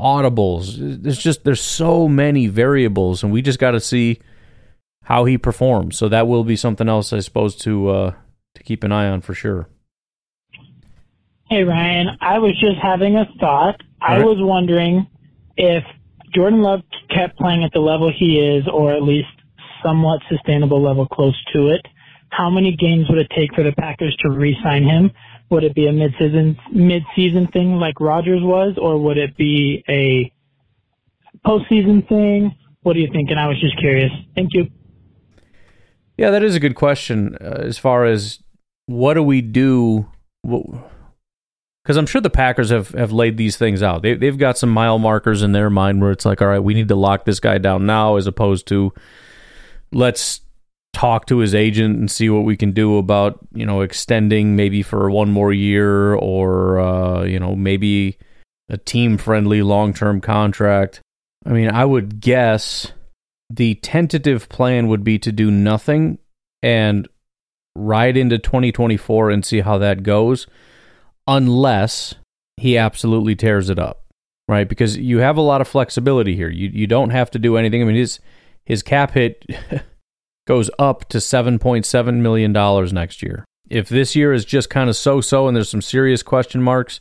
audibles. There's just there's so many variables, and we just got to see how he performs. So that will be something else, I suppose, to uh, to keep an eye on for sure. Hey Ryan, I was just having a thought. I was wondering if Jordan Love kept playing at the level he is, or at least somewhat sustainable level close to it. How many games would it take for the Packers to re-sign him? Would it be a mid-season mid-season thing like Rodgers was, or would it be a postseason thing? What do you think? And I was just curious. Thank you. Yeah, that is a good question. Uh, as far as what do we do? Because I'm sure the Packers have, have laid these things out. They, they've got some mile markers in their mind where it's like, all right, we need to lock this guy down now, as opposed to let's talk to his agent and see what we can do about you know extending maybe for one more year or uh, you know maybe a team friendly long term contract. I mean, I would guess the tentative plan would be to do nothing and ride into 2024 and see how that goes, unless he absolutely tears it up, right? Because you have a lot of flexibility here. You you don't have to do anything. I mean, his his cap hit goes up to $7.7 million next year. If this year is just kind of so so and there's some serious question marks,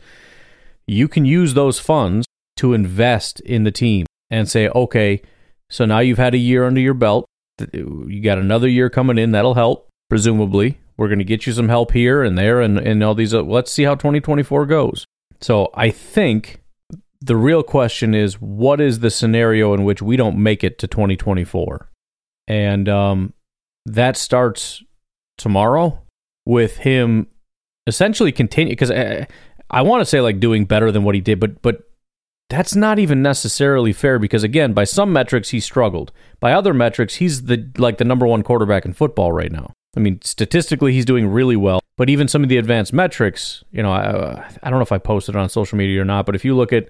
you can use those funds to invest in the team and say, okay, so now you've had a year under your belt. You got another year coming in. That'll help, presumably. We're going to get you some help here and there and, and all these. Uh, let's see how 2024 goes. So I think the real question is what is the scenario in which we don't make it to 2024? and um, that starts tomorrow with him essentially continue because eh, eh, I, I want to say like doing better than what he did, but but that's not even necessarily fair because again, by some metrics he struggled. By other metrics, he's the like the number one quarterback in football right now. I mean, statistically, he's doing really well. But even some of the advanced metrics, you know, I, uh, I don't know if I posted it on social media or not. But if you look at,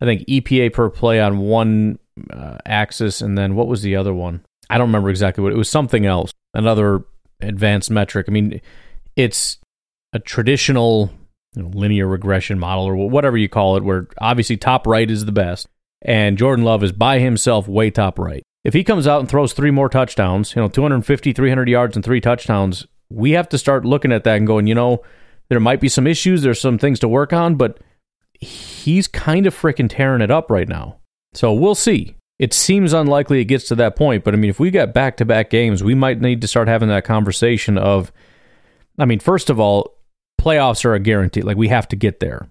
I think EPA per play on one uh, axis, and then what was the other one? I don't remember exactly what it was. Something else, another advanced metric. I mean, it's a traditional you know, linear regression model or whatever you call it, where obviously top right is the best, and Jordan Love is by himself way top right. If he comes out and throws three more touchdowns, you know, 250, 300 yards and three touchdowns, we have to start looking at that and going, you know, there might be some issues, there's some things to work on, but he's kind of freaking tearing it up right now. So we'll see. It seems unlikely it gets to that point, but I mean, if we got back to back games, we might need to start having that conversation of, I mean, first of all, playoffs are a guarantee. Like we have to get there.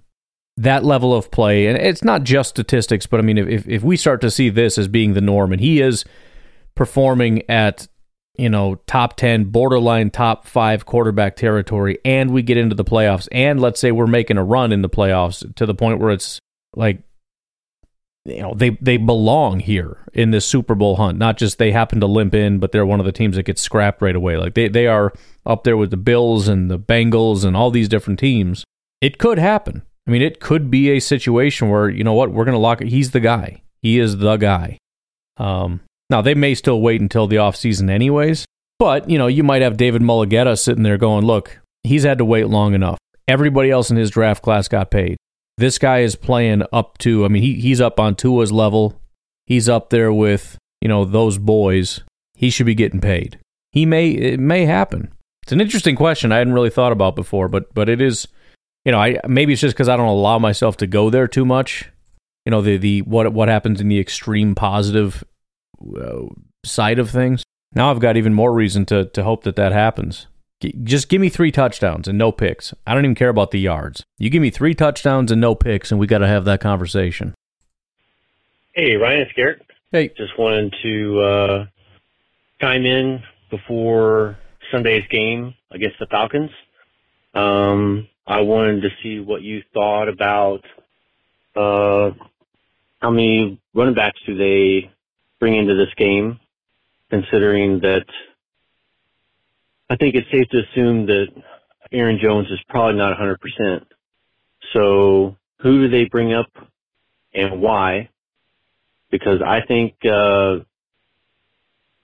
That level of play, and it's not just statistics, but I mean, if if we start to see this as being the norm, and he is performing at you know top ten, borderline top five quarterback territory, and we get into the playoffs, and let's say we're making a run in the playoffs to the point where it's like you know they they belong here in this Super Bowl hunt. Not just they happen to limp in, but they're one of the teams that gets scrapped right away. Like they they are up there with the Bills and the Bengals and all these different teams. It could happen. I mean, it could be a situation where you know what we're going to lock. He's the guy. He is the guy. Um, now they may still wait until the offseason anyways, but you know you might have David Mulugheta sitting there going, "Look, he's had to wait long enough. Everybody else in his draft class got paid. This guy is playing up to, I mean, he, he's up on Tua's level. He's up there with, you know, those boys. He should be getting paid. He may, it may happen. It's an interesting question I hadn't really thought about before, but, but it is, you know, I, maybe it's just because I don't allow myself to go there too much. You know, the, the, what, what happens in the extreme positive uh, side of things. Now I've got even more reason to, to hope that that happens. Just give me three touchdowns and no picks. I don't even care about the yards. You give me three touchdowns and no picks, and we got to have that conversation. Hey, Ryan, it's Garrett. Hey. Just wanted to uh, chime in before Sunday's game against the Falcons. Um, I wanted to see what you thought about uh, how many running backs do they bring into this game, considering that I think it's safe to assume that Aaron Jones is probably not 100%. So who do they bring up and why? Because I think, uh,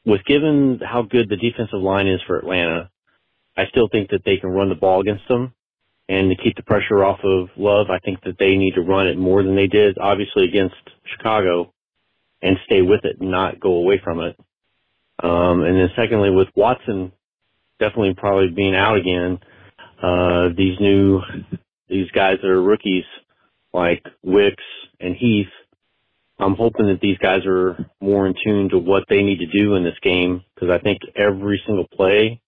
with given how good the defensive line is for Atlanta, I still think that they can run the ball against them. And to keep the pressure off of Love, I think that they need to run it more than they did, obviously, against Chicago and stay with it not go away from it. Um, and then secondly, with Watson definitely probably being out again. Uh, these new, these guys that are rookies like Wicks and Heath, I'm hoping that these guys are more in tune to what they need to do in this game because I think every single play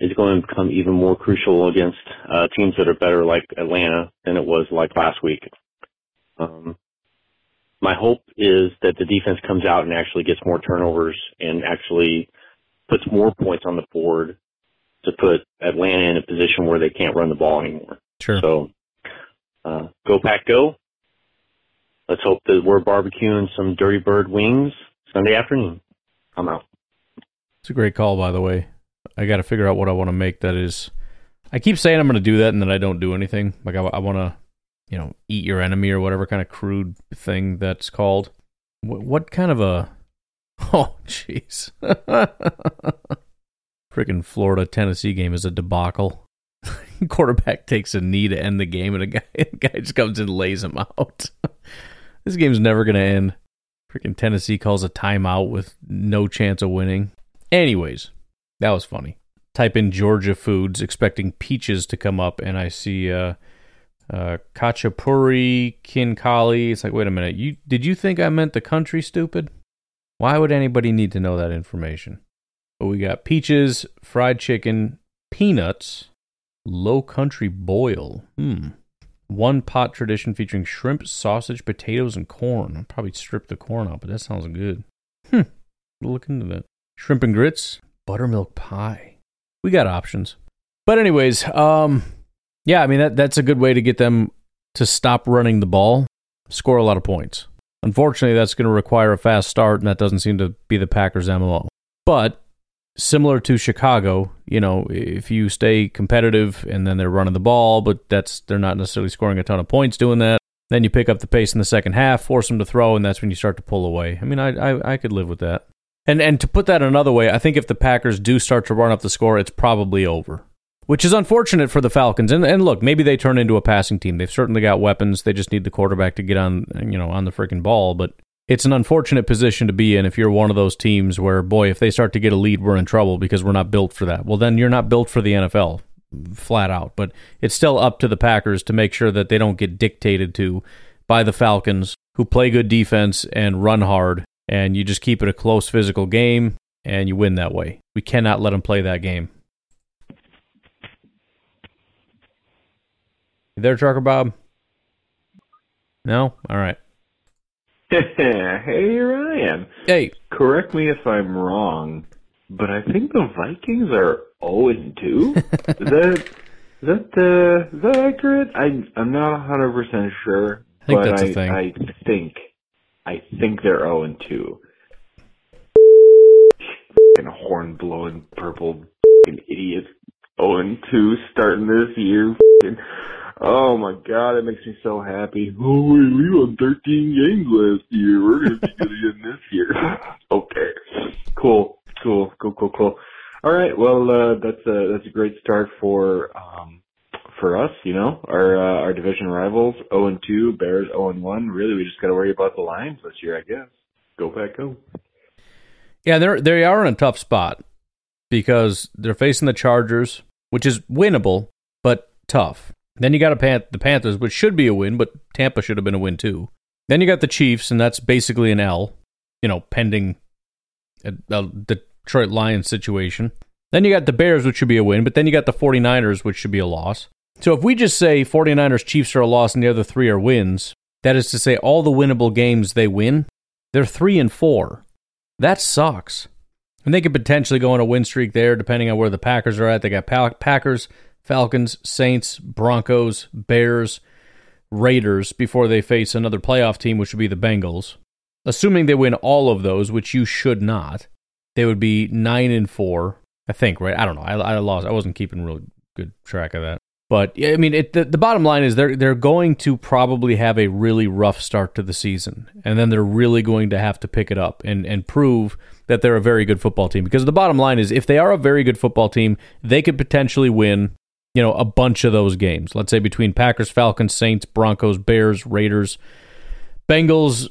is going to become even more crucial against uh, teams that are better like Atlanta than it was like last week. Um, my hope is that the defense comes out and actually gets more turnovers and actually puts more points on the board to put Atlanta in a position where they can't run the ball anymore. Sure. So, uh, go pack go. Let's hope that we're barbecuing some Dirty Bird wings Sunday afternoon. I'm out. It's a great call, by the way. I got to figure out what I want to make that is. I keep saying I'm going to do that, and then I don't do anything. Like I, I want to, you know, eat your enemy or whatever kind of crude thing that's called. What, what kind of a? Oh, jeez. Freaking Florida Tennessee game is a debacle. Quarterback takes a knee to end the game, and a guy, a guy just comes and lays him out. this game's never going to end. Freaking Tennessee calls a timeout with no chance of winning. Anyways, that was funny. Type in Georgia foods, expecting peaches to come up, and I see uh, uh, Khachapuri, Khinkali. It's like, wait a minute. You did you think I meant the country? Stupid. Why would anybody need to know that information? But we got peaches, fried chicken, peanuts, low country boil. Hmm. One pot tradition featuring shrimp, sausage, potatoes, and corn. I'll probably strip the corn out, but that sounds good. Hmm. Look into that. shrimp and grits, buttermilk pie. We got options. But anyways, um, yeah, I mean that that's a good way to get them to stop running the ball, score a lot of points. Unfortunately, that's going to require a fast start, and that doesn't seem to be the Packers' MO. But similar to Chicago, you know, if you stay competitive and then they're running the ball, but that's they're not necessarily scoring a ton of points doing that. Then you pick up the pace in the second half, force them to throw, and that's when you start to pull away. I mean, I I, I could live with that. And and to put that another way, I think if the Packers do start to run up the score, it's probably over. Which is unfortunate for the Falcons. And and look, maybe they turn into a passing team. They've certainly got weapons. They just need the quarterback to get on you know on the freaking ball. But it's an unfortunate position to be in if you're one of those teams where, boy, if they start to get a lead, we're in trouble because we're not built for that. Well, then you're not built for the NFL, flat out. But it's still up to the Packers to make sure that they don't get dictated to by the Falcons, who play good defense and run hard, and you just keep it a close physical game and you win that way. We cannot let them play that game. You there, Trucker Bob? No? All right. hey, Ryan. Hey. Correct me if I'm wrong, but I think the Vikings are 0 and 2. is that is that uh, is that accurate? I I'm not 100 percent sure, I think but that's I. I think I think they're 0 and 2. Fucking horn blowing purple idiot 0 and 2 starting this year. Oh my god, it makes me so happy. Oh we won 13 games last year. We're gonna be good again this year. okay, cool, cool, cool, cool, cool. All right, well, uh, that's a that's a great start for um for us. You know, our uh, our division rivals 0 and 2, Bears 0 and 1. Really, we just got to worry about the Lions this year, I guess. Go back, go. Yeah, they're they are in a tough spot because they're facing the Chargers, which is winnable but tough. Then you got a Pan- the Panthers, which should be a win, but Tampa should have been a win too. Then you got the Chiefs, and that's basically an L, you know, pending a, Detroit Lions situation. Then you got the Bears, which should be a win, but then you got the 49ers, which should be a loss. So if we just say 49ers, Chiefs are a loss, and the other three are wins, that is to say all the winnable games they win, they're three and four. That sucks. And they could potentially go on a win streak there, depending on where the Packers are at. They got Pa- Packers, Falcons, Saints, Broncos, Bears, Raiders before they face another playoff team, which would be the Bengals. Assuming they win all of those, which you should not, they would be nine and four. I think, right? I don't know. I, I lost. I wasn't keeping real good track of that. But I mean, it, the, the bottom line is they're they're going to probably have a really rough start to the season, and then they're really going to have to pick it up and and prove that they're a very good football team. Because the bottom line is, if they are a very good football team, they could potentially win, you know, a bunch of those games. Let's say between Packers, Falcons, Saints, Broncos, Bears, Raiders, Bengals,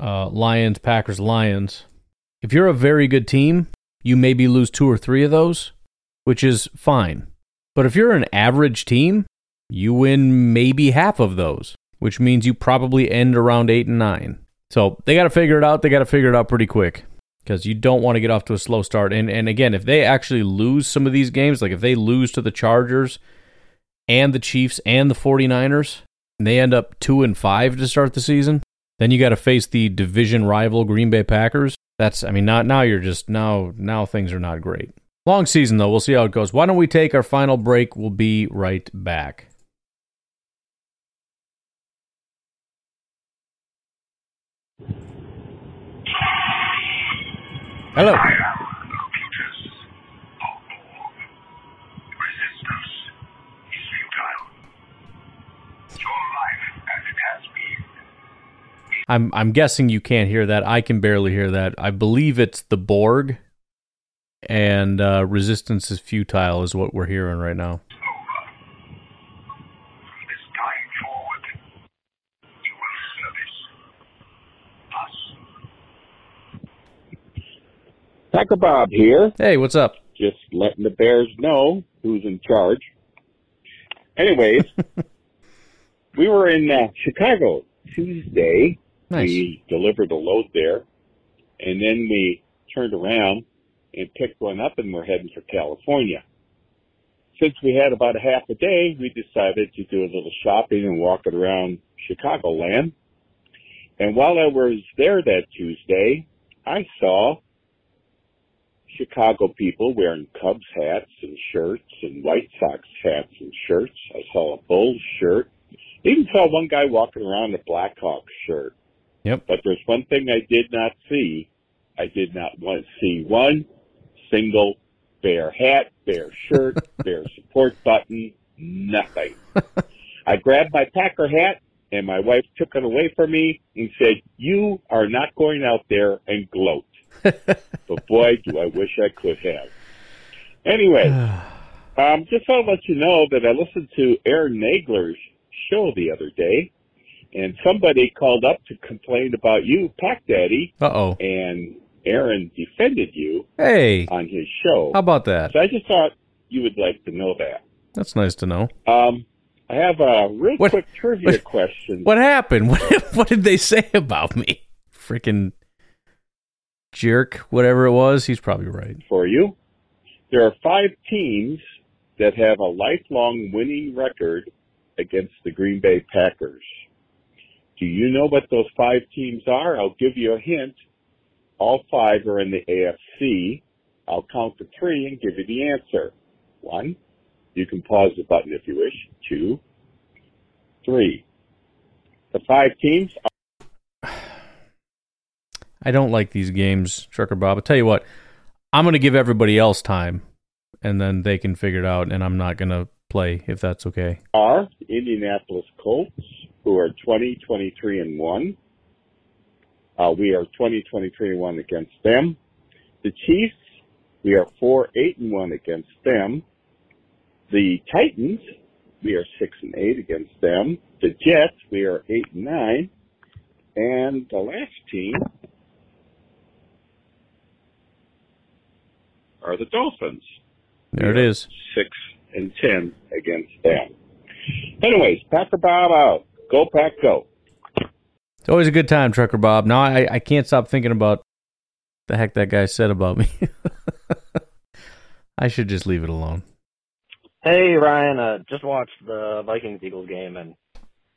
uh, Lions, Packers, Lions. If you're a very good team, you maybe lose two or three of those, which is fine. But if you're an average team, you win maybe half of those, which means you probably end around eight and nine. So they got to figure it out. They got to figure it out pretty quick because you don't want to get off to a slow start. And and again, if they actually lose some of these games, like if they lose to the Chargers and the Chiefs and the 49ers, and they end up 2 and 5 to start the season, then you got to face the division rival Green Bay Packers. That's I mean, not now you're just now now things are not great. Long season though, we'll see how it goes. Why don't we take our final break? We'll be right back. Hello. I'm I'm guessing you can't hear that. I can barely hear that. I believe it's the Borg, and uh, resistance is futile, is what we're hearing right now. Packer Bob here. Hey, what's up? Just letting the Bears know who's in charge. Anyways, we were in uh, Chicago Tuesday. Nice. We delivered a load there, and then we turned around and picked one up, and we're heading for California. Since we had about a half a day, we decided to do a little shopping and walk it around Chicagoland. And while I was there that Tuesday, I saw Chicago people wearing Cubs hats and shirts and White Sox hats and shirts. I saw a Bulls shirt. I Even saw one guy walking around in a Blackhawks shirt. Yep. But there's one thing I did not see. I did not want to see one single bear hat, bear shirt, bear support button, nothing. I grabbed my Packer hat and my wife took it away from me and said, you are not going out there and gloat. but boy, do I wish I could have. Anyway, um, just want to let you know that I listened to Aaron Nagler's show the other day, and somebody called up to complain about you, Pack Daddy. Uh oh. And Aaron defended you Hey, on his show. how about that? So I just thought you would like to know that. That's nice to know. Um, I have a real What- quick trivia what- question. What happened? What, what did they say about me? Freaking jerk, whatever it was. He's probably right. for you. There are five teams that have a lifelong winning record against the Green Bay Packers. Do you know what those five teams are? I'll give you a hint. All five are in the AFC. I'll count to three and give you the answer. One. You can pause the button if you wish. Two. Three. The five teams I don't like these games, Trucker Bob. I'll tell you what, I'm going to give everybody else time, and then they can figure it out, and I'm not going to play if that's okay. are Indianapolis Colts, who are 20, 23, and 1. Uh, we are 20, 23, and 1 against them. The Chiefs, we are 4, 8, and 1 against them. The Titans, we are 6 and 8 against them. The Jets, we are 8 and 9. And the last team are the Dolphins. There it is. six and ten against them. Anyways, Packer Bob out. Go Pack Go. It's always a good time, Trucker Bob. Now I, I can't stop thinking about the heck that guy said about me. I should just leave it alone. Hey Ryan, uh, just watched the Vikings Eagles game, and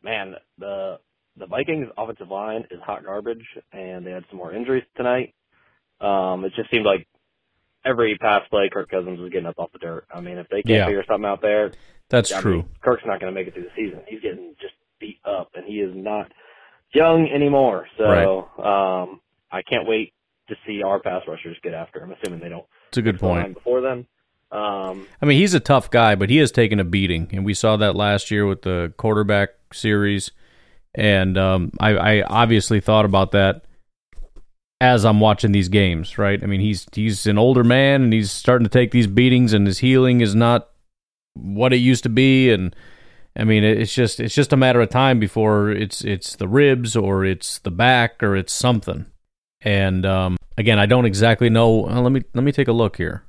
man, the the Vikings offensive line is hot garbage, and they had some more injuries tonight. Um, it just seemed like every pass play, Kirk Cousins is getting up off the dirt. I mean, if they can't Yeah. figure something out there, That's I mean, true. Kirk's not going to make it through the season. He's getting just beat up, and he is not young anymore. So um, I can't wait to see our pass rushers get after him, assuming they don't. It's a good fix the line point. Before then, um, I mean, he's a tough guy, but he has taken a beating, and we saw that last year with the quarterback series. And um, I, I obviously thought about that as I'm watching these games. Right? I mean, he's he's an older man, and he's starting to take these beatings, and his healing is not what it used to be. And I mean, it's just it's just a matter of time before it's it's the ribs or it's the back or it's something. And um, again, I don't exactly know. let me let me take a look here.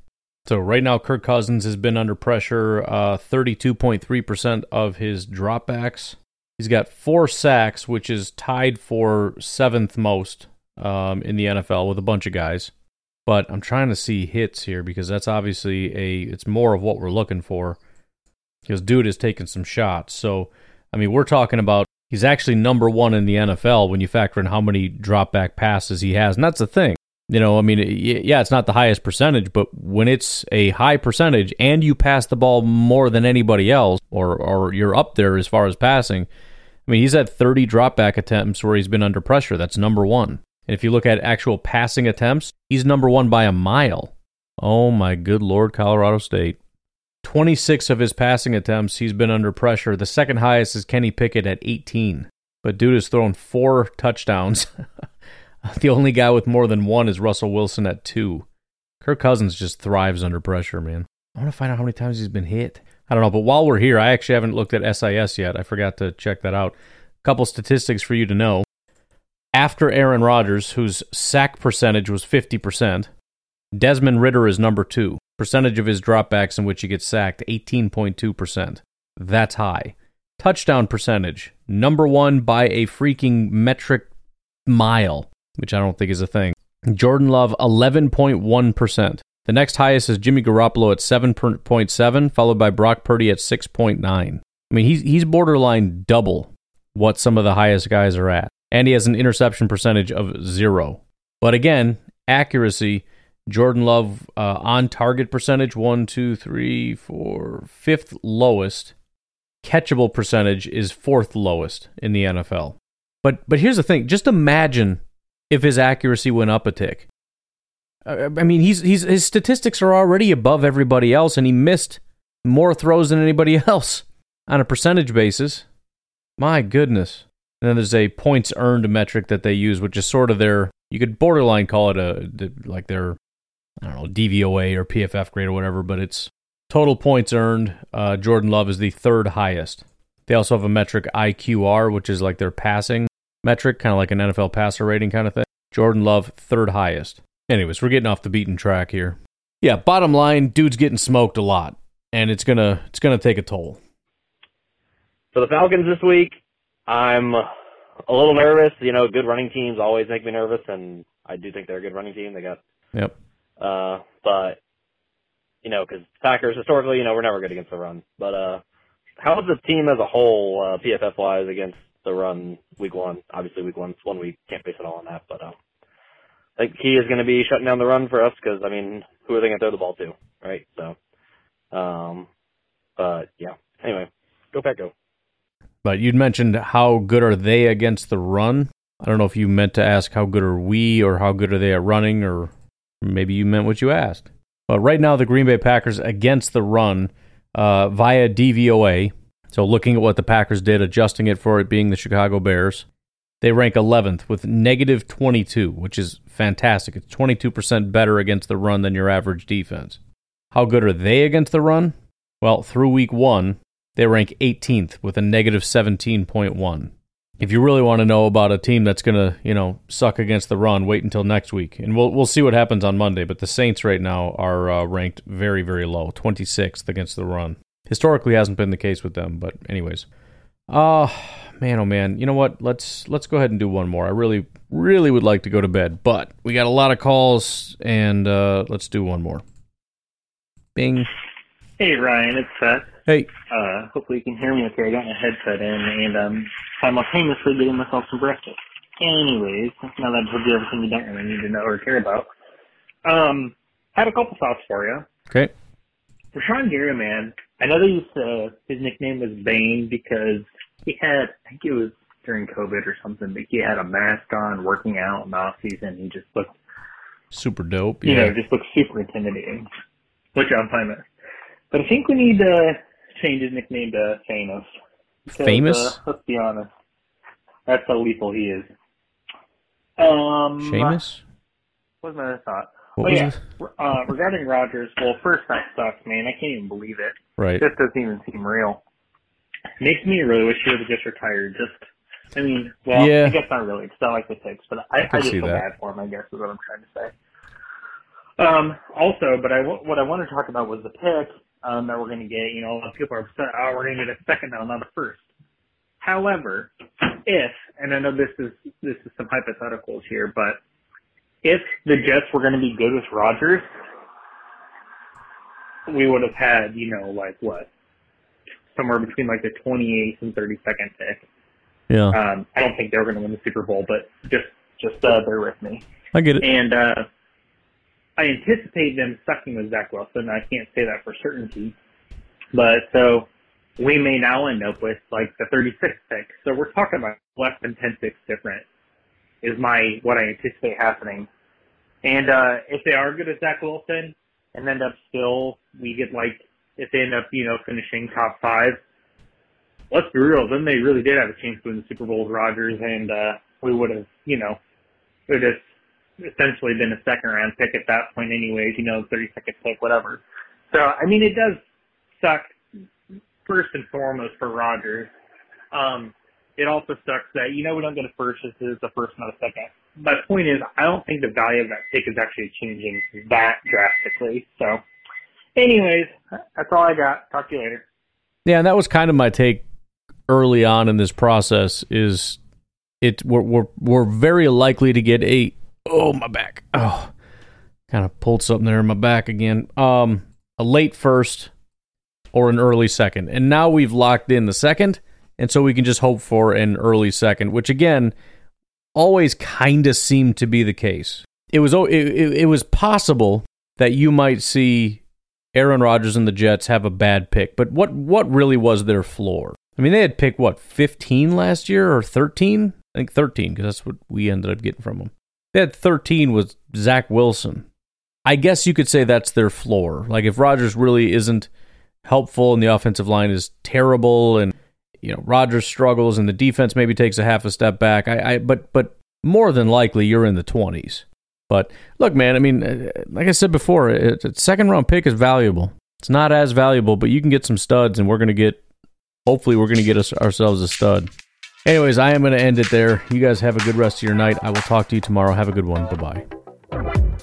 So right now, Kirk Cousins has been under pressure. Uh, Thirty-two point three percent of his dropbacks. He's got four sacks, which is tied for seventh most um, in the NFL with a bunch of guys. But I'm trying to see hits here because that's obviously a. It's more of what we're looking for. Because dude is taking some shots. So I mean, we're talking about he's actually number one in the NFL when you factor in how many drop back passes he has, and that's the thing. You know, I mean, yeah, it's not the highest percentage, but when it's a high percentage and you pass the ball more than anybody else, or or you're up there as far as passing, I mean, he's had 30 drop back attempts where he's been under pressure. That's number one. And if you look at actual passing attempts, he's number one by a mile. Oh my good lord, Colorado State. 26 of his passing attempts, he's been under pressure. The second highest is Kenny Pickett at 18. But dude has thrown four touchdowns. the only guy with more than one is Russell Wilson at two. Kirk Cousins just thrives under pressure, man. I want to find out how many times he's been hit. I don't know, but while we're here, I actually haven't looked at SIS yet. I forgot to check that out. A couple statistics for you to know. After Aaron Rodgers, whose sack percentage was 50%, Desmond Ridder is number two. Percentage of his dropbacks in which he gets sacked, 18.2%. That's high. Touchdown percentage, number one by a freaking metric mile, which I don't think is a thing. Jordan Love, 11.1%. The next highest is Jimmy Garoppolo at 7.7, followed by Brock Purdy at 6.9. I mean, he's, he's borderline double what some of the highest guys are at. And he has an interception percentage of zero. But again, accuracy, Jordan Love uh, on target percentage one, two, three, four, fifth lowest. Catchable percentage is fourth lowest in the NFL. But but here's the thing: just imagine if his accuracy went up a tick. I mean, he's he's his statistics are already above everybody else, and he missed more throws than anybody else on a percentage basis. My goodness. And then there's a points earned metric that they use, which is sort of their you could borderline call it a like their I don't know DVOA or PFF grade or whatever, but it's total points earned. Uh, Jordan Love is the third highest. They also have a metric IQR, which is like their passing metric, kind of like an NFL passer rating kind of thing. Jordan Love third highest. Anyways, we're getting off the beaten track here. Yeah, bottom line, dude's getting smoked a lot, and it's gonna it's gonna take a toll. For the Falcons this week, I'm a little nervous. You know, good running teams always make me nervous, and I do think they're a good running team. They got, yep. Uh, but you know, because Packers historically, you know, we're never good against the run. But uh, how is the team as a whole, uh, PFF wise, against the run week one? Obviously, week one's one week, can't base it all on that. But uh, I think key is going to be shutting down the run for us because I mean, who are they going to throw the ball to, right? So, um, but yeah. Anyway, go Pack, go. But you'd mentioned how good are they against the run? I don't know if you meant to ask how good are we or how good are they at running, or maybe you meant what you asked. But right now, the Green Bay Packers against the run uh, via DVOA. So looking at what the Packers did, adjusting it for it being the Chicago Bears, they rank 11th with negative 22, which is fantastic. It's 22% better against the run than your average defense. How good are they against the run? Well, through week one, they rank 18th with a negative 17.1. If you really want to know about a team that's going to, you know, suck against the run, wait until next week, and we'll we'll see what happens on Monday. But the Saints right now are uh, ranked very very low, 26th against the run. Historically, hasn't been the case with them, but anyways, uh man, oh man, you know what? Let's let's go ahead and do one more. I really really would like to go to bed, but we got a lot of calls, and uh, let's do one more. Bing. Hey Ryan, it's Seth. Hey. Uh, hopefully you can hear me okay. I got my headset in and um simultaneously getting myself some breakfast. Anyways, now that I've told you everything you don't really need to know or care about, um, I had a couple thoughts for you. Okay. Rashan Gary, man, I know they used to, his nickname was Bane because he had, I think it was during COVID or something, but he had a mask on working out in the off season. He just looked super dope. Yeah. You know, just looked super intimidating, which I'm fine with. But I think we need to change his nickname to Famous. Because, Famous? Uh, let's be honest. That's how lethal he is. Um, Seamus? What's my other thought? What oh was yeah, uh, regarding Rodgers. Well, first that sucks, man. I can't even believe it. Right. This doesn't even seem real. Makes me really wish he would have just retired. Just, I mean, well, Yeah. I guess not really. It's not like the picks, but I, I I just feel that. bad for him. I guess is what I'm trying to say. Um, also, but I what I want to talk about was the pick um, that we're going to get. You know, a lot of people are upset. Oh, we're going to get a second now, not a first. However, if and I know this is this is some hypotheticals here, but if the Jets were going to be good with Rodgers, we would have had you know like what somewhere between like the 28th and 32nd pick. Yeah. Um, I don't think they were going to win the Super Bowl, but just just uh, bear with me. I get it. And uh, I anticipate them sucking with Zach Wilson. I can't say that for certainty, but so we may now end up with like the 36th pick. So we're talking about less than 10 picks different is my what I anticipate happening. And uh, if they are good at Zach Wilson and end up still, we get like if they end up you know finishing top five. Let's be real. Then they really did have a chance to win the Super Bowl with Rodgers, and uh, we would have you know it have essentially been a second round pick at that point anyways, you know, 32nd pick, whatever. So, I mean, it does suck first and foremost for Rodgers. Um, it also sucks that, you know, we don't get a first, this is the first, not a second. But the point is, I don't think the value of that pick is actually changing that drastically. So, anyways, that's all I got. Talk to you later. Yeah, and that was kind of my take early on in this process. Is it we're we're, we're very likely to get a oh my back oh kind of pulled something there in my back again um a late first or an early second and now we've locked in the second and so we can just hope for an early second which again always kind of seemed to be the case it was it, it, was possible that you might see Aaron Rodgers and the Jets have a bad pick, but what what really was their floor? I mean, they had picked what 15 last year or 13? I think 13 because that's what we ended up getting from them. Had 13 with Zach Wilson. I guess you could say that's their floor. Like if Rodgers really isn't helpful and the offensive line is terrible and you know Rodgers struggles and the defense maybe takes a half a step back. I, I but but more than likely you're in the 20s. But look, man, I mean, uh, like I said before, a second round pick is valuable. It's not as valuable, but you can get some studs, and we're going to get. Hopefully, we're going to get us, ourselves a stud. Anyways, I am going to end it there. You guys have a good rest of your night. I will talk to you tomorrow. Have a good one. Bye bye.